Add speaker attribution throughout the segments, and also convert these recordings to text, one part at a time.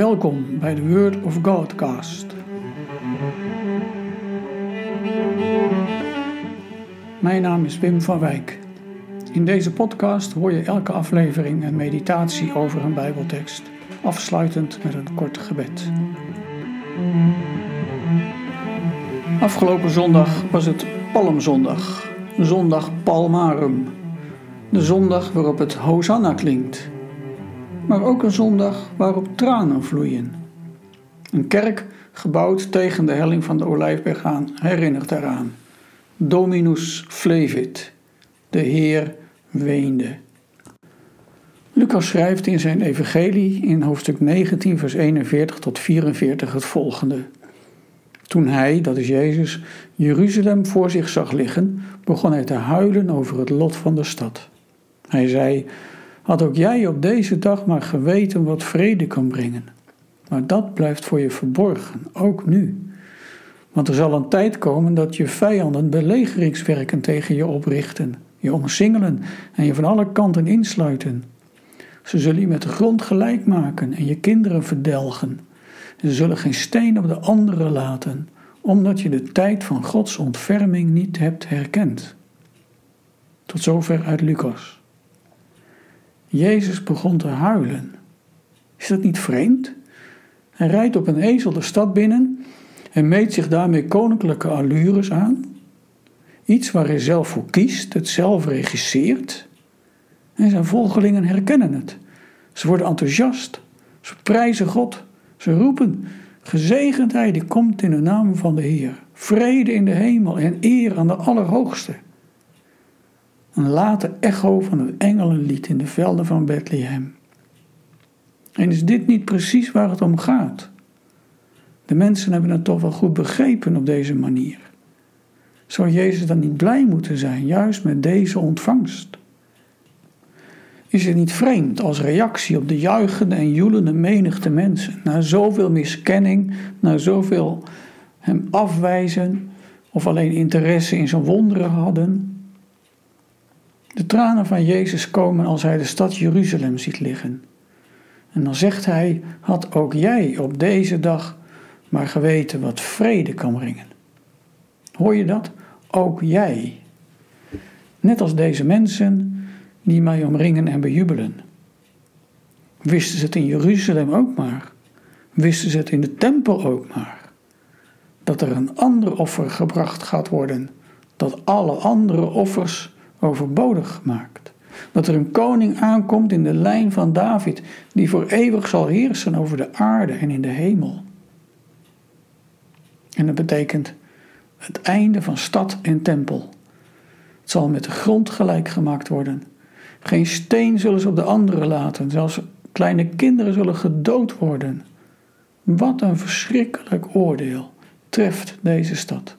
Speaker 1: Welkom bij de Word of Godcast. Mijn naam is Wim van Wijk. In deze podcast hoor je elke aflevering een meditatie over een Bijbeltekst, afsluitend met een kort gebed. Afgelopen zondag was het Palmzondag, zondag Palmarum, de zondag waarop het Hosanna klinkt maar ook een zondag waarop tranen vloeien. Een kerk, gebouwd tegen de helling van de Olijfberg aan, herinnert daaraan. Dominus flevit, de Heer weende. Lucas schrijft in zijn evangelie in hoofdstuk 19, vers 41 tot 44 het volgende. Toen hij, dat is Jezus, Jeruzalem voor zich zag liggen, begon hij te huilen over het lot van de stad. Hij zei: had ook jij op deze dag maar geweten wat vrede kan brengen. Maar dat blijft voor je verborgen, ook nu. Want er zal een tijd komen dat je vijanden belegeringswerken tegen je oprichten, je omsingelen en je van alle kanten insluiten. Ze zullen je met de grond gelijk maken en je kinderen verdelgen. Ze zullen geen steen op de andere laten, omdat je de tijd van Gods ontferming niet hebt herkend. Tot zover uit Lucas. Jezus begon te huilen. Is dat niet vreemd? Hij rijdt op een ezel de stad binnen en meet zich daarmee koninklijke allures aan. Iets waar hij zelf voor kiest, het zelf regisseert. En zijn volgelingen herkennen het. Ze worden enthousiast. Ze prijzen God. Ze roepen: Gezegend hij die komt in de naam van de Heer. Vrede in de hemel en eer aan de Allerhoogste. Een late echo van het engelenlied in de velden van Bethlehem. En is dit niet precies waar het om gaat? De mensen hebben het toch wel goed begrepen op deze manier. Zou Jezus dan niet blij moeten zijn, juist met deze ontvangst? Is het niet vreemd als reactie op de juichende en joelende menigte mensen, na zoveel miskenning, na zoveel hem afwijzen of alleen interesse in zijn wonderen hadden, de tranen van Jezus komen als hij de stad Jeruzalem ziet liggen. En dan zegt hij: Had ook jij op deze dag maar geweten wat vrede kan brengen. Hoor je dat? Ook jij. Net als deze mensen die mij omringen en bejubelen. Wisten ze het in Jeruzalem ook maar? Wisten ze het in de tempel ook maar? Dat er een ander offer gebracht gaat worden, dat alle andere offers overbodig gemaakt. Dat er een koning aankomt in de lijn van David, die voor eeuwig zal heersen over de aarde en in de hemel. En dat betekent het einde van stad en tempel. Het zal met de grond gelijk gemaakt worden. Geen steen zullen ze op de andere laten, zelfs kleine kinderen zullen gedood worden. Wat een verschrikkelijk oordeel treft deze stad.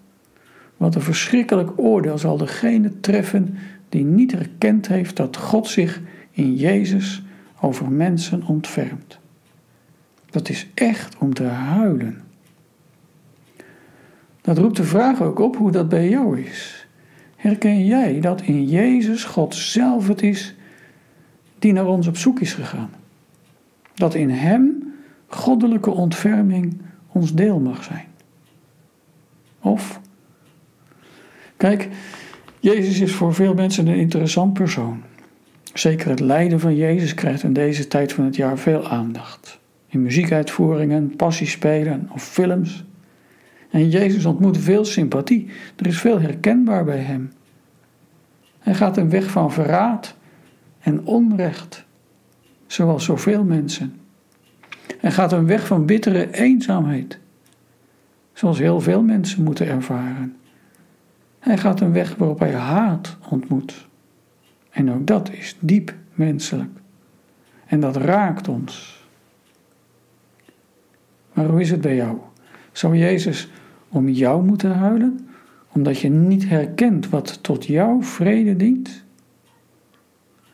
Speaker 1: Wat een verschrikkelijk oordeel zal degene treffen die niet erkend heeft dat God zich in Jezus over mensen ontfermt. Dat is echt om te huilen. Dat roept de vraag ook op hoe dat bij jou is. Herken jij dat in Jezus God zelf het is die naar ons op zoek is gegaan? Dat in Hem goddelijke ontferming ons deel mag zijn? Of, kijk, Jezus is voor veel mensen een interessant persoon. Zeker het lijden van Jezus krijgt in deze tijd van het jaar veel aandacht. In muziekuitvoeringen, passiespelen of films. En Jezus ontmoet veel sympathie. Er is veel herkenbaar bij hem. Hij gaat een weg van verraad en onrecht, zoals zoveel mensen. Hij gaat een weg van bittere eenzaamheid, zoals heel veel mensen moeten ervaren. Hij gaat een weg waarop hij haat ontmoet. En ook dat is diep menselijk. En dat raakt ons. Maar hoe is het bij jou? Zou Jezus om jou moeten huilen, omdat je niet herkent wat tot jouw vrede dient?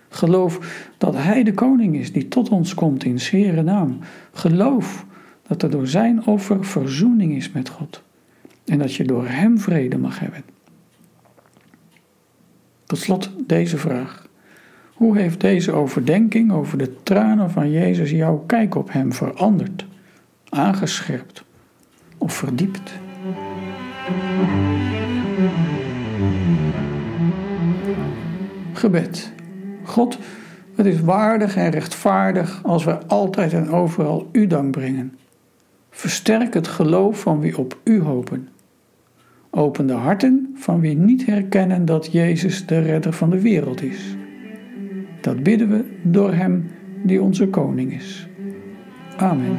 Speaker 1: Geloof dat Hij de koning is die tot ons komt in Heere naam. Geloof dat er door Zijn offer verzoening is met God en dat je door Hem vrede mag hebben. Tot slot deze vraag. Hoe heeft deze overdenking over de tranen van Jezus jouw kijk op Hem veranderd aangescherpt of verdiept. Gebed. God, het is waardig en rechtvaardig als wij altijd en overal U dank brengen. Versterk het geloof van wie op U hopen. Open de harten van wie niet herkennen dat Jezus de redder van de wereld is. Dat bidden we door Hem die onze koning is. Amen.